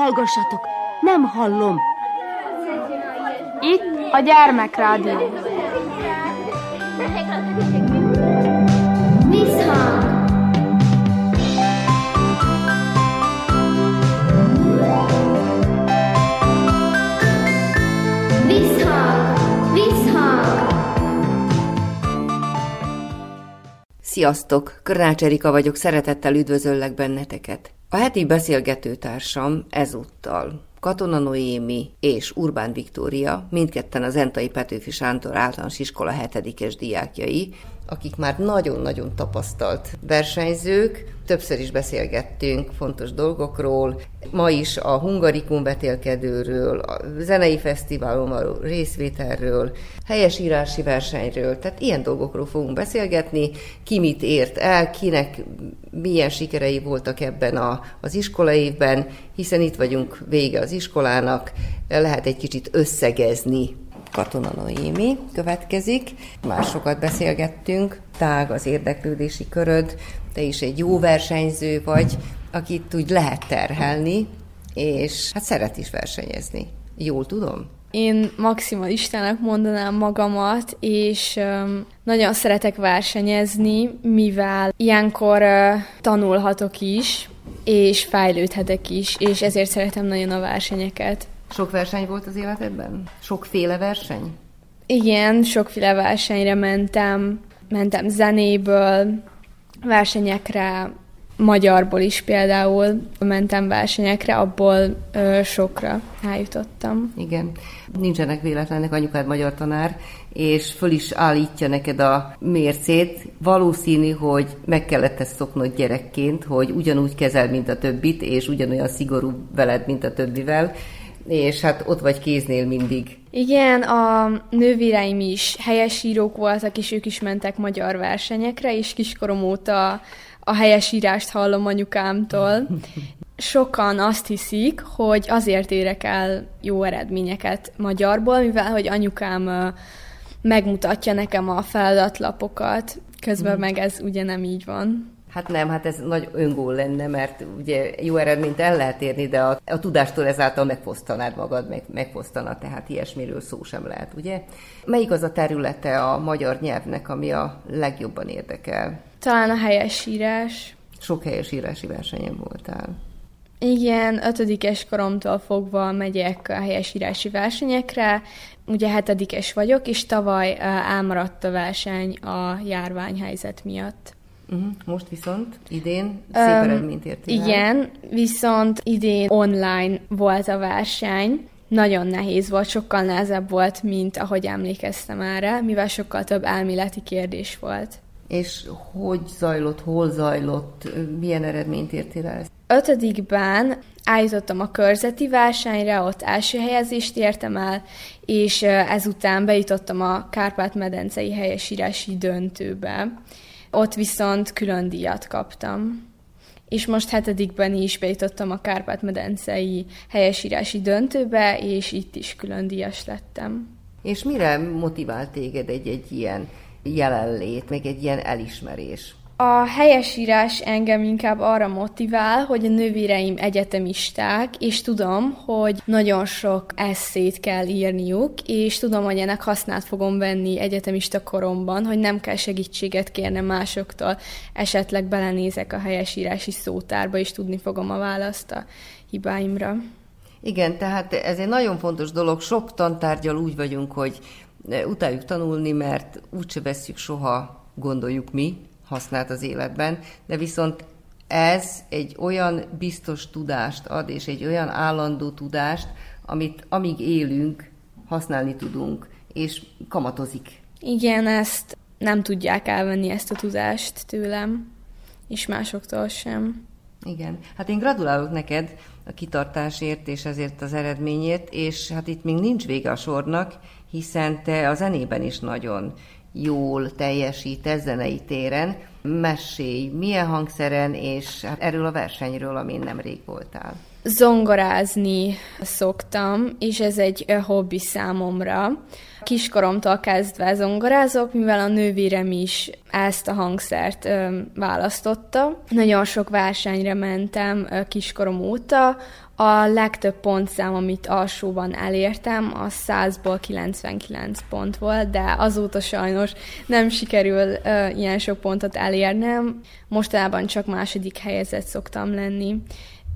Hallgassatok, nem hallom. Itt a gyermekrádió. Visszhang! Visszhang! Visszhang! Sziasztok! Körnács Erika vagyok, szeretettel üdvözöllek benneteket. A heti beszélgetőtársam ezúttal Katona Noémi és Urbán Viktória, mindketten az Entai Petőfi Sándor általános iskola hetedikes diákjai, akik már nagyon-nagyon tapasztalt versenyzők, többször is beszélgettünk fontos dolgokról, ma is a Hungarikum betélkedőről, a zenei fesztiválon való részvételről, helyesírási versenyről, tehát ilyen dolgokról fogunk beszélgetni, ki mit ért el, kinek milyen sikerei voltak ebben a, az iskolaévben, hiszen itt vagyunk vége az iskolának, lehet egy kicsit összegezni Katona Noémi következik. Már sokat beszélgettünk, tág az érdeklődési köröd, te is egy jó versenyző vagy, akit úgy lehet terhelni, és hát szeret is versenyezni. Jól tudom? Én maximalistának mondanám magamat, és um, nagyon szeretek versenyezni, mivel ilyenkor uh, tanulhatok is, és fejlődhetek is, és ezért szeretem nagyon a versenyeket. Sok verseny volt az életedben? Sokféle verseny? Igen, sokféle versenyre mentem. Mentem zenéből, versenyekre, magyarból is például mentem versenyekre, abból ö, sokra eljutottam. Igen. Nincsenek véletlenek, anyukád magyar tanár, és föl is állítja neked a mércét. Valószínű, hogy meg kellett ezt szoknod gyerekként, hogy ugyanúgy kezel, mint a többit, és ugyanolyan szigorú veled, mint a többivel, és hát ott vagy kéznél mindig. Igen, a nővéreim is helyesírók voltak, és ők is mentek magyar versenyekre, és kiskorom óta a helyesírást hallom anyukámtól. Sokan azt hiszik, hogy azért érek el jó eredményeket magyarból, mivel hogy anyukám megmutatja nekem a feladatlapokat, közben mm. meg ez ugye nem így van. Hát nem, hát ez nagy öngól lenne, mert ugye jó eredményt el lehet érni, de a, a tudástól ezáltal megfosztanád magad, meg, megfosztanad, tehát ilyesmiről szó sem lehet, ugye? Melyik az a területe a magyar nyelvnek, ami a legjobban érdekel? Talán a helyesírás. Sok helyesírási versenyen voltál. Igen, ötödikes koromtól fogva megyek a helyesírási versenyekre. Ugye hetedikes vagyok, és tavaly elmaradt a verseny a járványhelyzet miatt. Uh-huh. Most viszont idén szép um, eredményt értél Igen, viszont idén online volt a verseny, nagyon nehéz volt, sokkal nehezebb volt, mint ahogy emlékeztem erre, mivel sokkal több elméleti kérdés volt. És hogy zajlott, hol zajlott, milyen eredményt értél el? Ötödikben állítottam a körzeti versenyre, ott első helyezést értem el, és ezután bejutottam a Kárpát-medencei helyesírási döntőbe. Ott viszont külön díjat kaptam. És most hetedikben is bejutottam a Kárpát-medencei helyesírási döntőbe, és itt is külön díjas lettem. És mire motivált téged egy-egy ilyen jelenlét, meg egy ilyen elismerés? A helyesírás engem inkább arra motivál, hogy a nővéreim egyetemisták, és tudom, hogy nagyon sok eszét kell írniuk, és tudom, hogy ennek hasznát fogom venni egyetemista koromban, hogy nem kell segítséget kérnem másoktól, esetleg belenézek a helyesírási szótárba, és tudni fogom a választ a hibáimra. Igen, tehát ez egy nagyon fontos dolog. Sok tantárgyal úgy vagyunk, hogy utáljuk tanulni, mert úgyse vesszük soha, gondoljuk mi, használt az életben, de viszont ez egy olyan biztos tudást ad, és egy olyan állandó tudást, amit amíg élünk, használni tudunk, és kamatozik. Igen, ezt nem tudják elvenni ezt a tudást tőlem, és másoktól sem. Igen. Hát én gratulálok neked a kitartásért és ezért az eredményért, és hát itt még nincs vége a sornak, hiszen te a zenében is nagyon jól teljesít zenei téren, Mesélj, milyen hangszeren, és hát erről a versenyről, amin nemrég voltál. Zongorázni szoktam, és ez egy hobbi számomra. Kiskoromtól kezdve zongorázok, mivel a nővérem is ezt a hangszert ö, választotta. Nagyon sok versenyre mentem ö, kiskorom óta. A legtöbb pontszám, amit alsóban elértem, az 100-ból 99 pont volt, de azóta sajnos nem sikerül ö, ilyen sok pontot elérnem. Mostanában csak második helyezett szoktam lenni.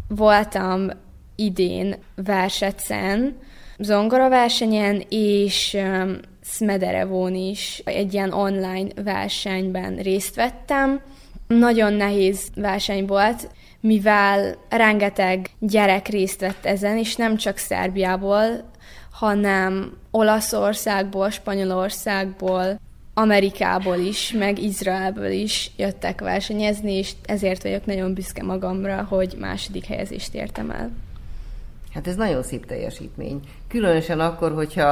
Voltam idén Versecen, zongoraversenyen, és um, Smederevón is egy ilyen online versenyben részt vettem. Nagyon nehéz verseny volt, mivel rengeteg gyerek részt vett ezen, és nem csak Szerbiából, hanem Olaszországból, Spanyolországból, Amerikából is, meg Izraelből is jöttek versenyezni, és ezért vagyok nagyon büszke magamra, hogy második helyezést értem el. Hát ez nagyon szép teljesítmény. Különösen akkor, hogyha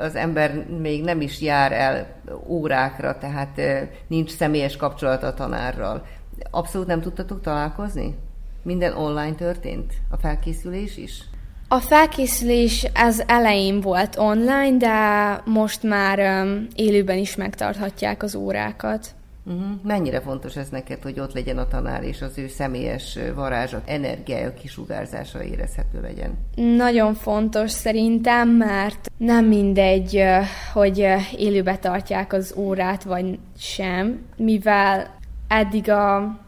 az ember még nem is jár el órákra, tehát nincs személyes kapcsolat a tanárral. Abszolút nem tudtatok találkozni? Minden online történt? A felkészülés is? A felkészülés az elején volt online, de most már um, élőben is megtarthatják az órákat. Uh-huh. Mennyire fontos ez neked, hogy ott legyen a tanár, és az ő személyes varázsa, energiája, kisugárzása érezhető legyen? Nagyon fontos szerintem, mert nem mindegy, hogy élőbe tartják az órát, vagy sem, mivel eddig a,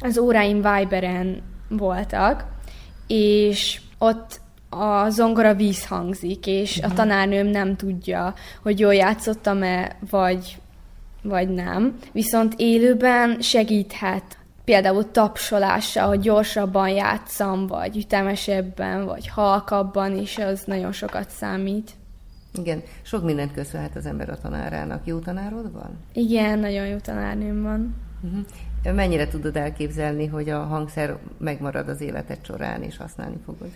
az óráim Viberen voltak, és ott a zongora vízhangzik, és a mhm. tanárnőm nem tudja, hogy jól játszottam-e, vagy, vagy nem. Viszont élőben segíthet például tapsolással, hogy gyorsabban játszam, vagy ütemesebben, vagy halkabban, és az nagyon sokat számít. Igen, sok mindent köszönhet az ember a tanárának. Jó tanárod van? Igen, nagyon jó tanárnőm van. Uh-huh. Mennyire tudod elképzelni, hogy a hangszer megmarad az életed során, és használni fogod?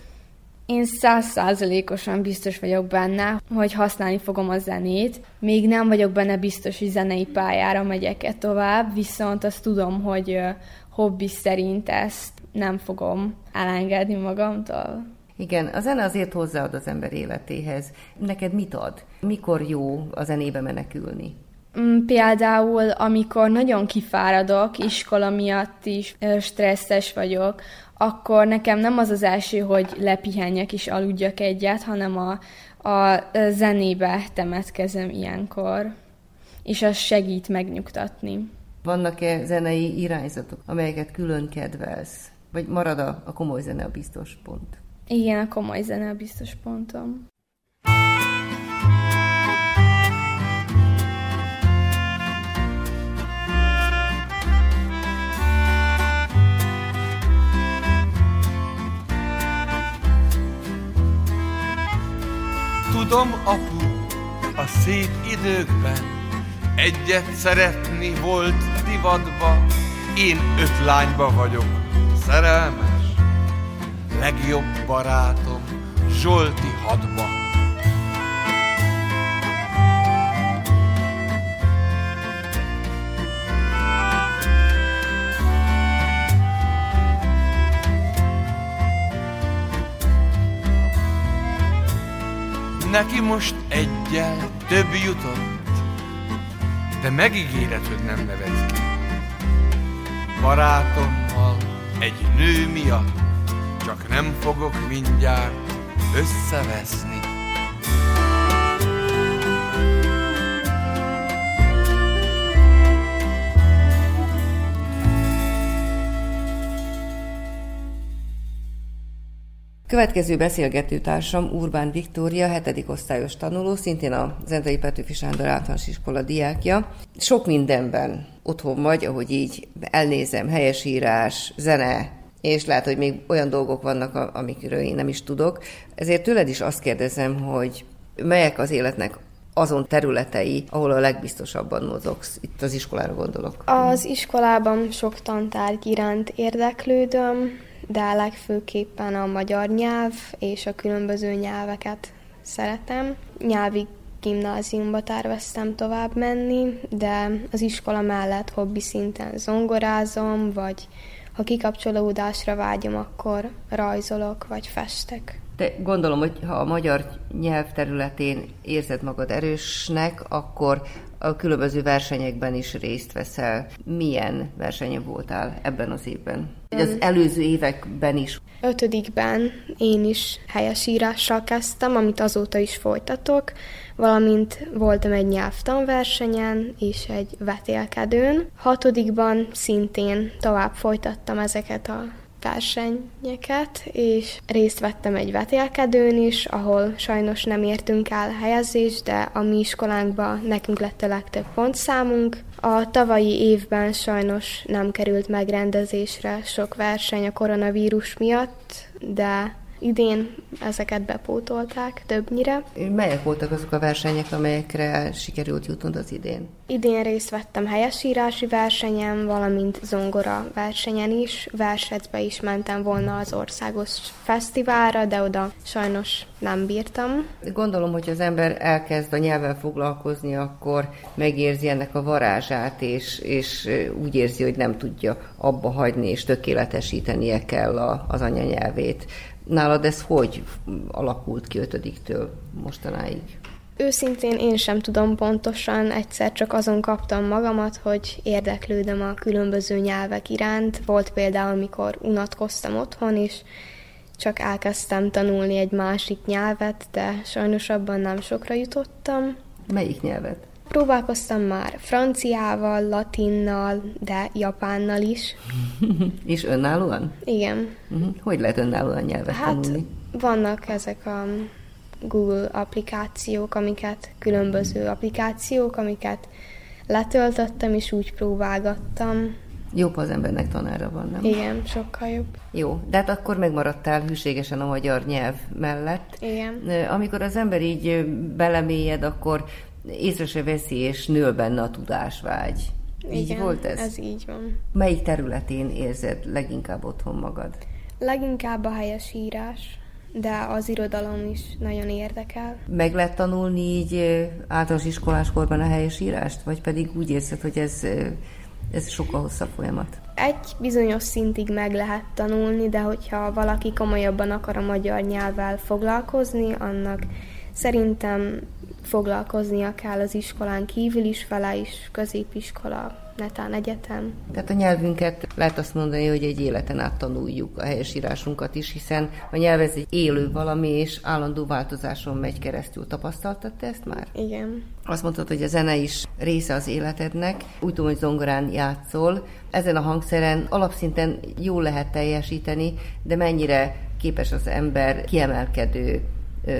Én százszázalékosan biztos vagyok benne, hogy használni fogom a zenét. Még nem vagyok benne biztos, hogy zenei pályára megyek-e tovább, viszont azt tudom, hogy hobbi szerint ezt nem fogom elengedni magamtól. Igen, a zene azért hozzáad az ember életéhez. Neked mit ad? Mikor jó a zenébe menekülni? Mm, például, amikor nagyon kifáradok, iskola miatt is stresszes vagyok, akkor nekem nem az az első, hogy lepihenjek és aludjak egyet, hanem a, a zenébe temetkezem ilyenkor, és az segít megnyugtatni. Vannak-e zenei irányzatok, amelyeket külön kedvelsz? Vagy marad a, a komoly zene a biztos pont? Igen, a komoly zene a biztos pontom. Tudom, apu, a szép időkben. Egyet szeretni volt divatba. Én öt lányba vagyok szerelmes. Legjobb barátom Zsolti hadba Neki most egyel több jutott, de megígéred, hogy nem nevetsz ki. Barátommal egy nő miatt csak nem fogok mindjárt összeveszni. Következő beszélgetőtársam Urbán Viktória, hetedik osztályos tanuló, szintén a Zentai Petőfi Sándor általános iskola diákja. Sok mindenben otthon vagy, ahogy így elnézem, helyesírás, zene, és lehet, hogy még olyan dolgok vannak, amikről én nem is tudok. Ezért tőled is azt kérdezem, hogy melyek az életnek azon területei, ahol a legbiztosabban mozogsz. Itt az iskolára gondolok. Az iskolában sok tantárgy iránt érdeklődöm, de legfőképpen a magyar nyelv és a különböző nyelveket szeretem. Nyelvi gimnáziumba terveztem tovább menni, de az iskola mellett hobbi szinten zongorázom, vagy ha kikapcsolódásra vágyom, akkor rajzolok, vagy festek. De gondolom, hogy ha a magyar nyelv területén érzed magad erősnek, akkor a különböző versenyekben is részt veszel. Milyen versenyen voltál ebben az évben? Az előző években is. Ötödikben én is helyesírással kezdtem, amit azóta is folytatok, valamint voltam egy nyelvtanversenyen és egy vetélkedőn. Hatodikban szintén tovább folytattam ezeket a versenyeket, és részt vettem egy vetélkedőn is, ahol sajnos nem értünk el helyezést, de a mi iskolánkban nekünk lett a legtöbb pontszámunk. A tavalyi évben sajnos nem került megrendezésre sok verseny a koronavírus miatt, de Idén ezeket bepótolták többnyire. Melyek voltak azok a versenyek, amelyekre sikerült jutnod az idén? Idén részt vettem helyesírási versenyen, valamint zongora versenyen is. Versetbe is mentem volna az országos fesztiválra, de oda sajnos nem bírtam. Gondolom, hogy az ember elkezd a nyelven foglalkozni, akkor megérzi ennek a varázsát, és, és úgy érzi, hogy nem tudja abba hagyni, és tökéletesítenie kell a, az anyanyelvét. Nálad ez hogy alakult ki ötödiktől mostanáig? Őszintén én sem tudom pontosan, egyszer csak azon kaptam magamat, hogy érdeklődöm a különböző nyelvek iránt. Volt például, amikor unatkoztam otthon, és csak elkezdtem tanulni egy másik nyelvet, de sajnos abban nem sokra jutottam. Melyik nyelvet? Próbálkoztam már franciával, latinnal, de japánnal is. És önállóan? Igen. Uh-huh. Hogy lehet önállóan nyelvet hát, tanulni? vannak ezek a Google applikációk, amiket, különböző applikációk, amiket letöltöttem, és úgy próbálgattam. Jobb, ha az embernek tanára van, nem? Igen, sokkal jobb. Jó, de hát akkor megmaradtál hűségesen a magyar nyelv mellett. Igen. Amikor az ember így belemélyed, akkor észre se veszi, és nő benne a tudásvágy. Így Igen, volt ez? ez így van. Melyik területén érzed leginkább otthon magad? Leginkább a helyes írás, de az irodalom is nagyon érdekel. Meg lehet tanulni így általános iskoláskorban a helyes írást? Vagy pedig úgy érzed, hogy ez, ez sokkal hosszabb folyamat? Egy bizonyos szintig meg lehet tanulni, de hogyha valaki komolyabban akar a magyar nyelvvel foglalkozni, annak szerintem foglalkoznia kell az iskolán kívül is, vele is, középiskola, netán egyetem. Tehát a nyelvünket lehet azt mondani, hogy egy életen át tanuljuk a helyesírásunkat is, hiszen a nyelv ez egy élő valami, és állandó változáson megy keresztül. Tapasztaltad te ezt már? Igen. Azt mondtad, hogy a zene is része az életednek. Úgy tudom, hogy zongorán játszol. Ezen a hangszeren alapszinten jól lehet teljesíteni, de mennyire képes az ember kiemelkedő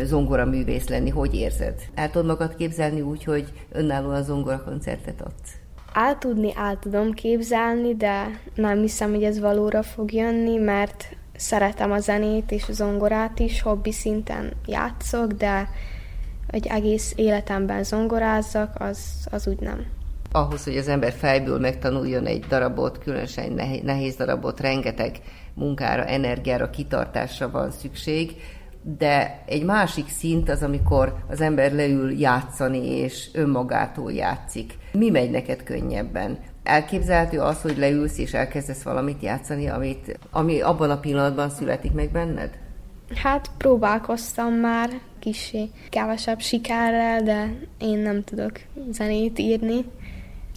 zongora művész lenni, hogy érzed? El tudod magad képzelni úgy, hogy önállóan zongora koncertet adsz? El tudni, el tudom képzelni, de nem hiszem, hogy ez valóra fog jönni, mert szeretem a zenét és a zongorát is, hobbi szinten játszok, de hogy egész életemben zongorázzak, az, az úgy nem. Ahhoz, hogy az ember fejből megtanuljon egy darabot, különösen nehéz darabot, rengeteg munkára, energiára, kitartásra van szükség, de egy másik szint az, amikor az ember leül játszani, és önmagától játszik. Mi megy neked könnyebben? Elképzelhető az, hogy leülsz és elkezdesz valamit játszani, amit, ami abban a pillanatban születik meg benned? Hát próbálkoztam már kisé kevesebb sikerrel, de én nem tudok zenét írni.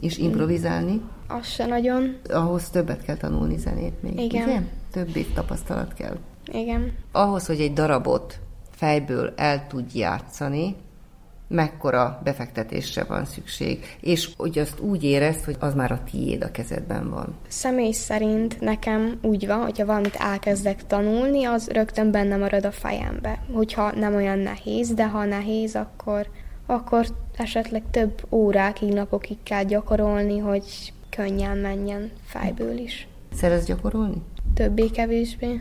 És improvizálni? Az se nagyon. Ahhoz többet kell tanulni zenét még, Igen. ugye? Több év tapasztalat kell. Igen. Ahhoz, hogy egy darabot fejből el tudj játszani, mekkora befektetésre van szükség, és hogy azt úgy érezt, hogy az már a tiéd a kezedben van. Személy szerint nekem úgy van, hogyha valamit elkezdek tanulni, az rögtön benne marad a fejembe. Hogyha nem olyan nehéz, de ha nehéz, akkor, akkor esetleg több órákig, napokig kell gyakorolni, hogy könnyen menjen fejből is. Szeretsz gyakorolni? Többé-kevésbé.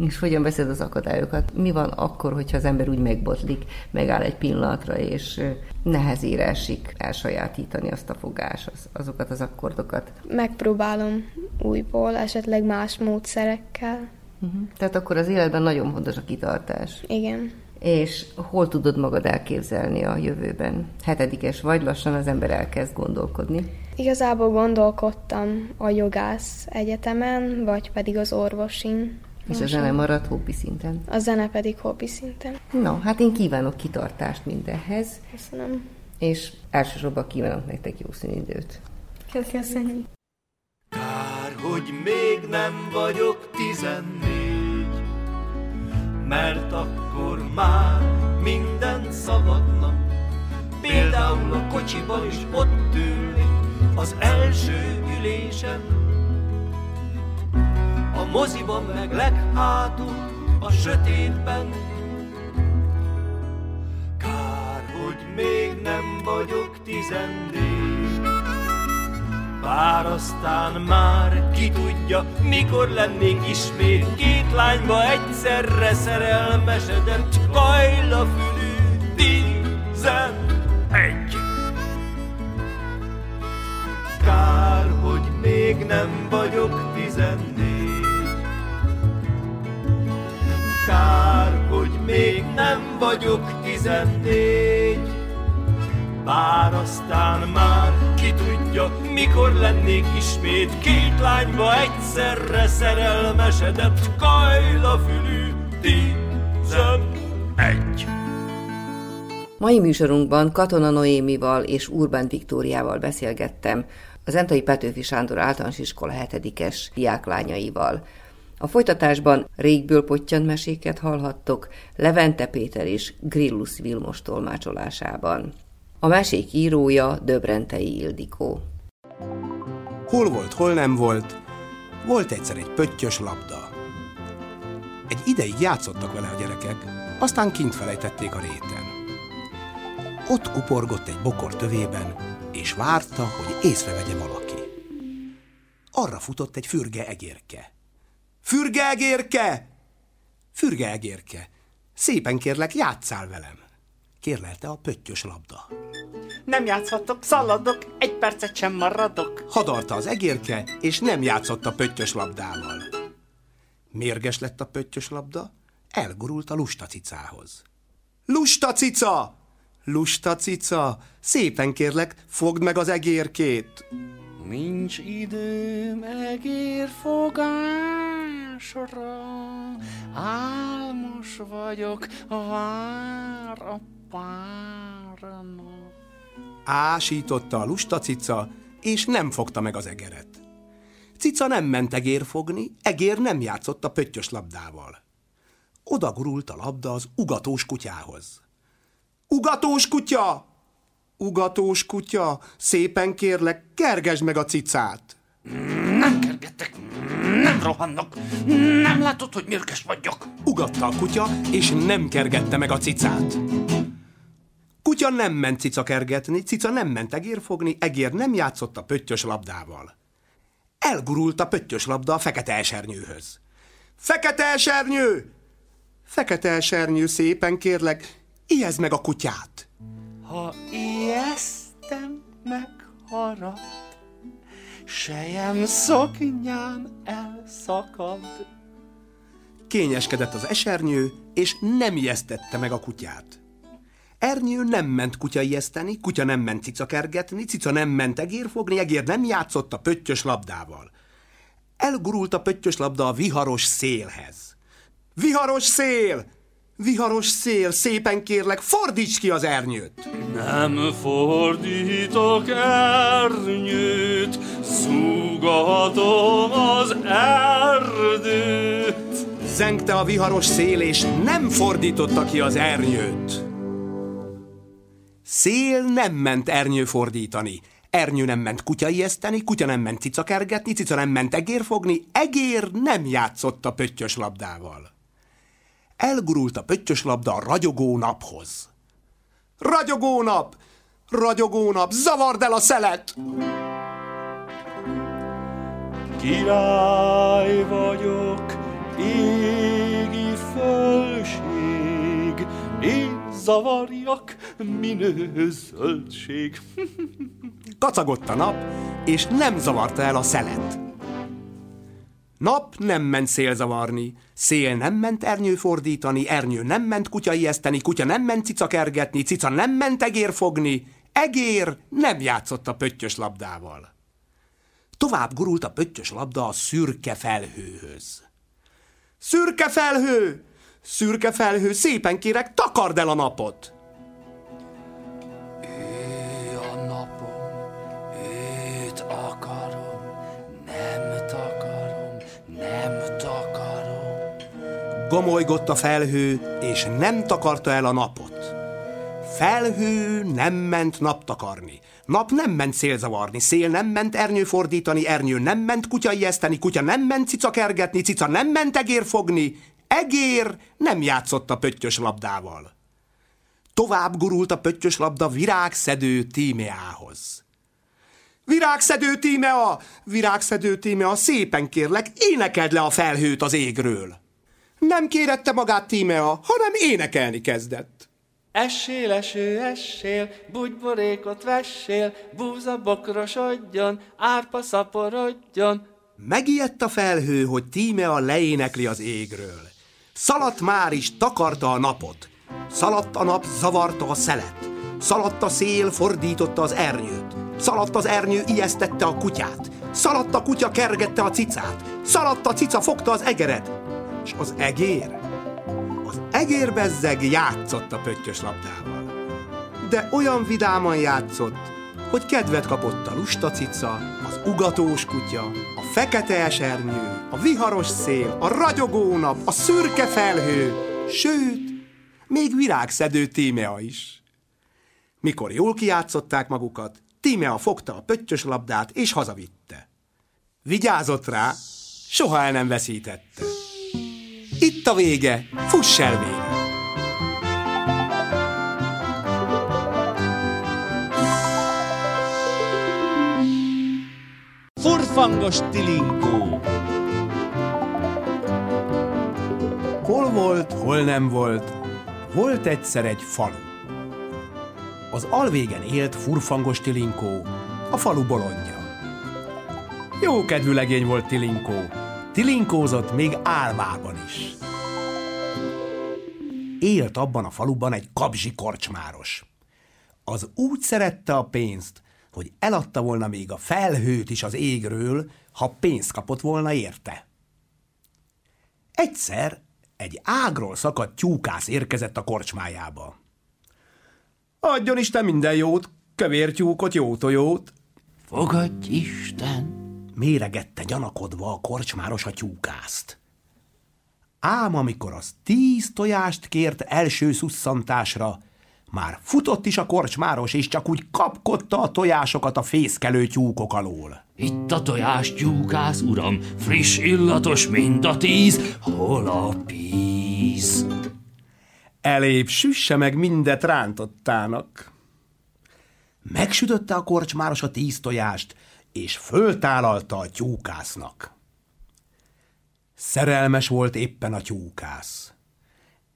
És hogyan veszed az akadályokat? Mi van akkor, hogyha az ember úgy megbotlik, megáll egy pillanatra, és nehezére esik elsajátítani azt a fogás, az, azokat az akkordokat? Megpróbálom újból, esetleg más módszerekkel. Uh-huh. Tehát akkor az életben nagyon fontos a kitartás. Igen. És hol tudod magad elképzelni a jövőben? Hetedikes vagy, lassan az ember elkezd gondolkodni. Igazából gondolkodtam a jogász egyetemen, vagy pedig az orvosin. És a zene maradt hobbi szinten. A zene pedig hobbi szinten. No, hát én kívánok kitartást mindenhez, Köszönöm. és elsősorban kívánok nektek jó színidőt. Köszönjük. Kár, hogy még nem vagyok tizennégy, mert akkor már minden szabadna. Például a kocsiban is ott ülni az első ülésen, moziban meg leghátul a sötétben. Kár, hogy még nem vagyok tizennégy, bár aztán már ki tudja, mikor lennék ismét két lányba egyszerre szerelmesedett kajlafülű tizenegy. Kár, hogy még nem vagyok tizennégy. Kár, hogy még nem vagyok tizennégy. Bár aztán már ki tudja, mikor lennék ismét két lányba egyszerre szerelmesedett kajlafülű tizenegy. Mai műsorunkban Katona Noémival és Urbán Viktóriával beszélgettem, az Entai Petőfi Sándor általános iskola hetedikes diáklányaival. A folytatásban régből pottyant meséket hallhattok Levente Péter és Grillus Vilmos tolmácsolásában. A mesék írója Döbrentei Ildikó. Hol volt, hol nem volt, volt egyszer egy pöttyös labda. Egy ideig játszottak vele a gyerekek, aztán kint felejtették a réten. Ott kuporgott egy bokor tövében, és várta, hogy észrevegye valaki. Arra futott egy fürge egérke. Fürge egérke! Fürge egérke, szépen kérlek, játszál velem, kérlelte a pöttyös labda. Nem játszhatok, szaladok, egy percet sem maradok. Hadarta az egérke, és nem játszott a pöttyös labdával. Mérges lett a pöttyös labda, elgurult a lusta cicához. Lusta cica! Lusta cica, szépen kérlek, fogd meg az egérkét. Nincs időm egérfogásra, álmos vagyok, vár a párnak. Ásította a lusta cica, és nem fogta meg az egeret. Cica nem ment egér fogni, egér nem játszott a pöttyös labdával. Oda gurult a labda az ugatós kutyához. Ugatós kutya! Ugatós kutya, szépen kérlek, kergesd meg a cicát! Nem kergettek, nem rohannak, nem látod, hogy mérges vagyok. Ugatta a kutya, és nem kergette meg a cicát. Kutya nem ment cica kergetni, cica nem ment egér fogni, egér nem játszott a pöttyös labdával. Elgurult a pöttyös labda a fekete esernyőhöz. Fekete esernyő! Fekete esernyő, szépen kérlek, ijeszd meg a kutyát! Ha ijesztem, megharap, sejem szoknyám elszakad. Kényeskedett az esernyő, és nem ijesztette meg a kutyát. Ernyő nem ment kutya ijeszteni, kutya nem ment cica kergetni, cica nem ment egér fogni, egér nem játszott a pöttyös labdával. Elgurult a pöttyös labda a viharos szélhez. Viharos szél! Viharos szél, szépen kérlek, fordíts ki az ernyőt! Nem fordítok ernyőt, szúgatom az erdőt. Zengte a viharos szél, és nem fordította ki az ernyőt. Szél nem ment ernyő fordítani. Ernyő nem ment kutya ijeszteni, kutya nem ment cica kergetni, cica nem ment egér fogni, egér nem játszott a pöttyös labdával. Elgurult a pöttyös labda a ragyogó naphoz. Ragyogó nap! Ragyogó nap! Zavard el a szelet! Király vagyok, égi fölség, én zavarjak, minő zöldség. Kacagott a nap, és nem zavarta el a szelet. Nap nem ment szél zavarni, szél nem ment ernyő fordítani, ernyő nem ment kutya ijeszteni, kutya nem ment cica kergetni, cica nem ment egér fogni, egér nem játszott a pöttyös labdával. Tovább gurult a pöttyös labda a szürke felhőhöz. Szürke felhő! Szürke felhő, szépen kérek, takard el a napot! Gomolygott a felhő, és nem takarta el a napot. Felhő nem ment naptakarni. Nap nem ment szélzavarni, szél nem ment ernyő fordítani, ernyő nem ment kutya ijeszteni, kutya nem ment cica kergetni, cica nem ment egér fogni, egér nem játszott a pöttyös labdával. Tovább gurult a pöttyös labda virágszedő Tímeához. Virágszedő Tímea, virágszedő Tímea, szépen kérlek, énekeld le a felhőt az égről. Nem kérette magát Tímea, hanem énekelni kezdett. Essél, eső, essél, bugyborékot vessél, búza bokrosodjon, árpa szaporodjon. Megijedt a felhő, hogy Tímea leénekli az égről. Szaladt már is, takarta a napot. Szaladt a nap, zavarta a szelet. Szaladt a szél, fordította az ernyőt. Szaladt az ernyő, ijesztette a kutyát. Szaladt a kutya, kergette a cicát. Szaladt a cica, fogta az egeret. És az egér? Az egér bezzeg játszott a pöttyös labdával. De olyan vidáman játszott, hogy kedvet kapott a lusta cica, az ugatós kutya, a fekete esernyő, a viharos szél, a ragyogó nap, a szürke felhő, sőt, még virágszedő Tímea is. Mikor jól kijátszották magukat, Tímea fogta a pöttyös labdát és hazavitte. Vigyázott rá, soha el nem veszítette. Itt a vége, fuss el végre! Furfangos tilinkó. Hol volt, hol nem volt, volt egyszer egy falu. Az alvégen élt furfangos Tilinkó, a falu bolondja. Jó kedvű legény volt Tilinkó, Tilinkózott még álmában is. Élt abban a faluban egy kabzsi korcsmáros. Az úgy szerette a pénzt, hogy eladta volna még a felhőt is az égről, ha pénzt kapott volna érte. Egyszer egy ágról szakadt tyúkász érkezett a korcsmájába. Adjon Isten minden jót, kövér tyúkot, jó tojót. Fogadj Isten! Méregette gyanakodva a korcsmáros a tyúkászt. Ám amikor az tíz tojást kért első szusszantásra, már futott is a korcsmáros, és csak úgy kapkodta a tojásokat a fészkelő tyúkok alól. Itt a tojás tyúkász, uram, friss illatos, mint a tíz, hol a píz? Elébb süsse meg mindet rántottának. Megsütötte a korcsmáros a tíz tojást, és föltálalta a tyúkásznak. Szerelmes volt éppen a tyúkász.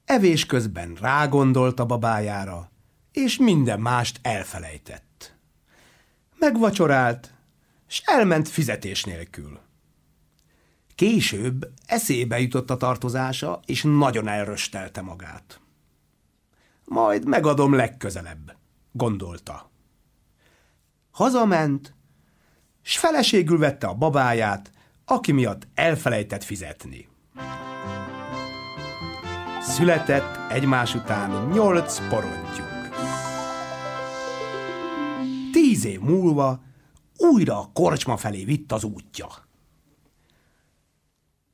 Evés közben rágondolt a babájára, és minden mást elfelejtett. Megvacsorált, s elment fizetés nélkül. Később eszébe jutott a tartozása, és nagyon elröstelte magát. Majd megadom legközelebb, gondolta. Hazament, s feleségül vette a babáját, aki miatt elfelejtett fizetni. Született egymás után nyolc porontyúk. Tíz év múlva újra a korcsma felé vitt az útja.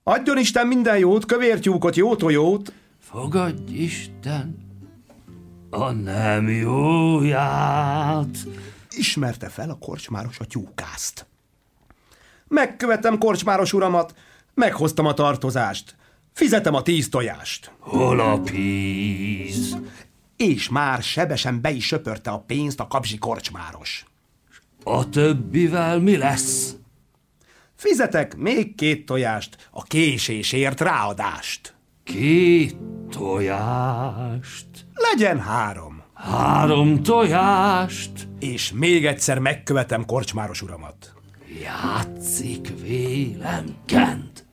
Adjon Isten minden jót, kövértyúkot, jó tojót! Fogadj Isten a nem jóját! Ismerte fel a korcsmáros a tyúkászt. Megkövetem korcsmáros uramat, meghoztam a tartozást. Fizetem a tíz tojást. Hol a píz? És már sebesen be is söpörte a pénzt a kapzsi korcsmáros. A többivel mi lesz? Fizetek még két tojást, a késésért ráadást. Két tojást? Legyen három. Három tojást? És még egyszer megkövetem korcsmáros uramat. Játszik vélem Kent.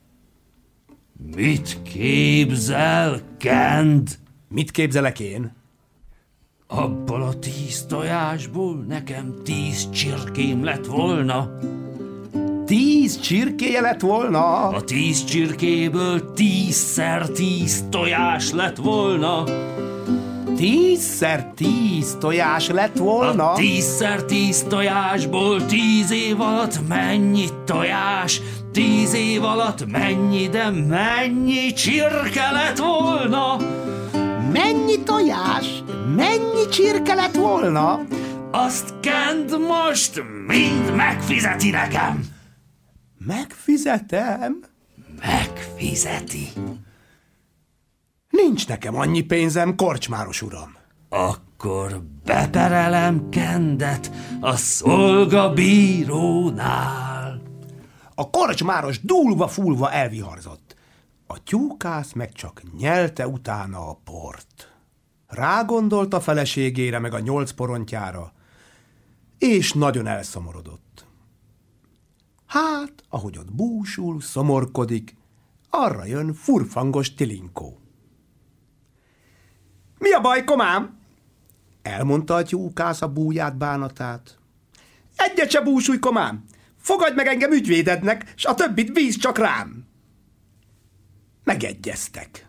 Mit képzel, Kend? Mit képzelek én? Abból a tíz tojásból nekem tíz csirkém lett volna. Tíz csirkéje lett volna? A tíz csirkéből tízszer tíz tojás lett volna. Tízszer tíz tojás lett volna? A tízszer tíz tojásból tíz év alatt mennyi tojás? Tíz év alatt mennyi, de mennyi csirke lett volna? Mennyi tojás? Mennyi csirke lett volna? Azt Kent most mind megfizeti nekem. Megfizetem? Megfizeti. Nincs nekem annyi pénzem, korcsmáros uram. Akkor beperelem Kendet a szolgabírónál. A korcsmáros dúlva-fulva elviharzott. A tyúkász meg csak nyelte utána a port. Rágondolt a feleségére meg a nyolc porontjára, és nagyon elszomorodott. Hát, ahogy ott búsul, szomorkodik, arra jön furfangos tilinkó. Mi a baj, komám? Elmondta a tyúkász a búját bánatát. Egyet se búsulj, komám! Fogadj meg engem ügyvédednek, s a többit bíz csak rám! Megegyeztek.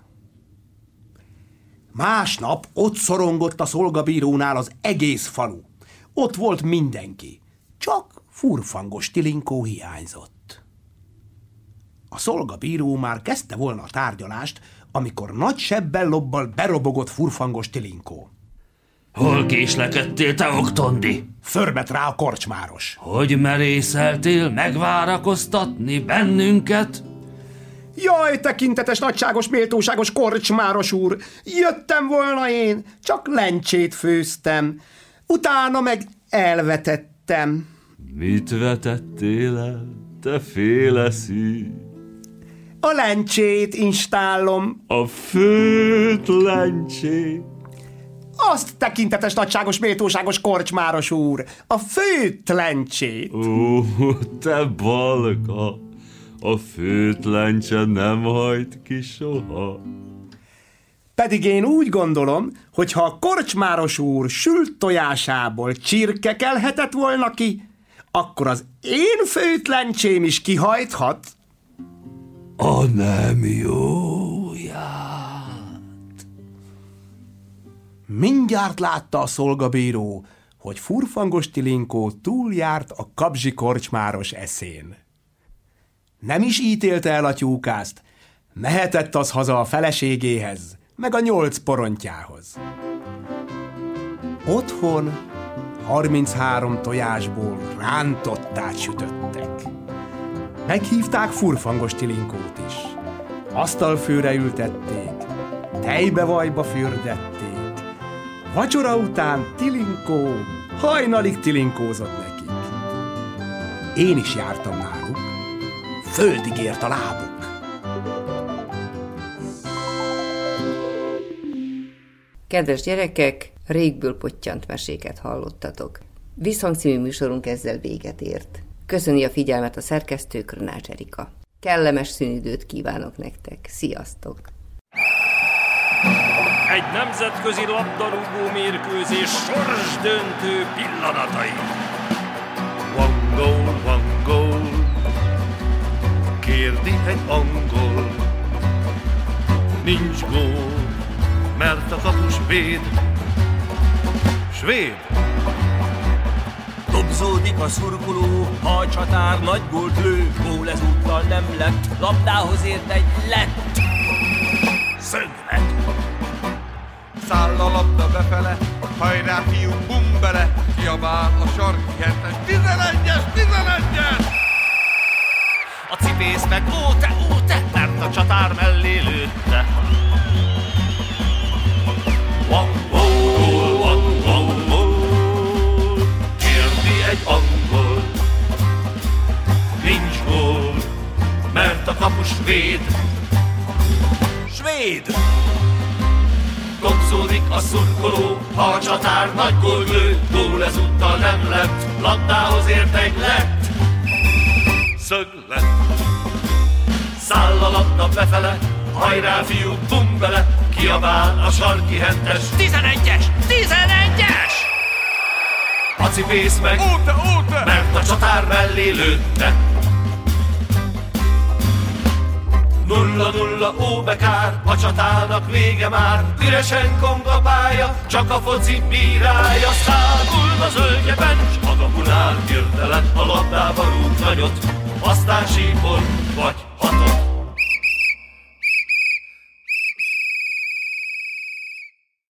Másnap ott szorongott a szolgabírónál az egész falu. Ott volt mindenki. Csak furfangos tilinkó hiányzott. A szolgabíró már kezdte volna a tárgyalást, amikor nagy sebbel lobbal berobogott furfangos tilinkó. Hol késlekedtél, te oktondi? Förbet rá a korcsmáros. Hogy merészeltél megvárakoztatni bennünket? Jaj, tekintetes, nagyságos, méltóságos korcsmáros úr! Jöttem volna én, csak lencsét főztem. Utána meg elvetettem. Mit vetettél el, te féleszű? A lencsét installom. A főt lencsét? Azt tekintetes, nagyságos, méltóságos korcsmáros úr! A főt lencsét! Ó, te balka! A főt lencse nem hajt ki soha. Pedig én úgy gondolom, hogy ha a korcsmáros úr sült tojásából csirke kelhetett volna ki, akkor az én főt lencsém is kihajthat. A nem jóját. Mindjárt látta a szolgabíró, hogy furfangos tilinkó túljárt a kabzsi korcsmáros eszén. Nem is ítélte el a tyúkászt, mehetett az haza a feleségéhez, meg a nyolc porontjához. Otthon 33 tojásból rántottát sütöttek. Meghívták furfangos tilinkót is. Asztalfőre ültették, tejbevajba fürdették. Vacsora után tilinkó, hajnalig tilinkózott nekik. Én is jártam náluk, földig ért a lábuk. Kedves gyerekek, régből pottyant meséket hallottatok. Visszhang című műsorunk ezzel véget ért. Köszöni a figyelmet a szerkesztő Krönács Erika. Kellemes szünidőt kívánok nektek. Sziasztok! Egy nemzetközi labdarúgó mérkőzés sorsdöntő pillanatai. One goal, one goal, kérdi egy angol. Nincs gól, mert a kapus véd. Svéd! Dobzódik a szurkoló, ha a csatár nagy gólt lő, gól ezúttal nem lett, labdához ért egy lett. Szöglet! Száll a labda befele, hajrá fiúk, bum bele, kiabál a sarki hetes, 11-es, 11-es! A cipész meg ó te, ó te, mert a csatár mellé lőtte. One goal, véd. Svéd! Kopszódik a szurkoló, ha a csatár nagy gól lő, gól ezúttal nem lett, labdához ért egy lett. Szög lett. Száll a labda befele, hajrá fiú, bum bele, kiabál a sarki hentes. 11-es! 11-es! A cipész meg, Óta, óta! mert a csatár mellé lőtte. Nulla nulla óbekár, a csatának vége már, üresen kong a pálya, csak a foci bírája szágul a zöldjeben, s maga hunál hirtelen a labdába rúg nagyot, aztán sípol, vagy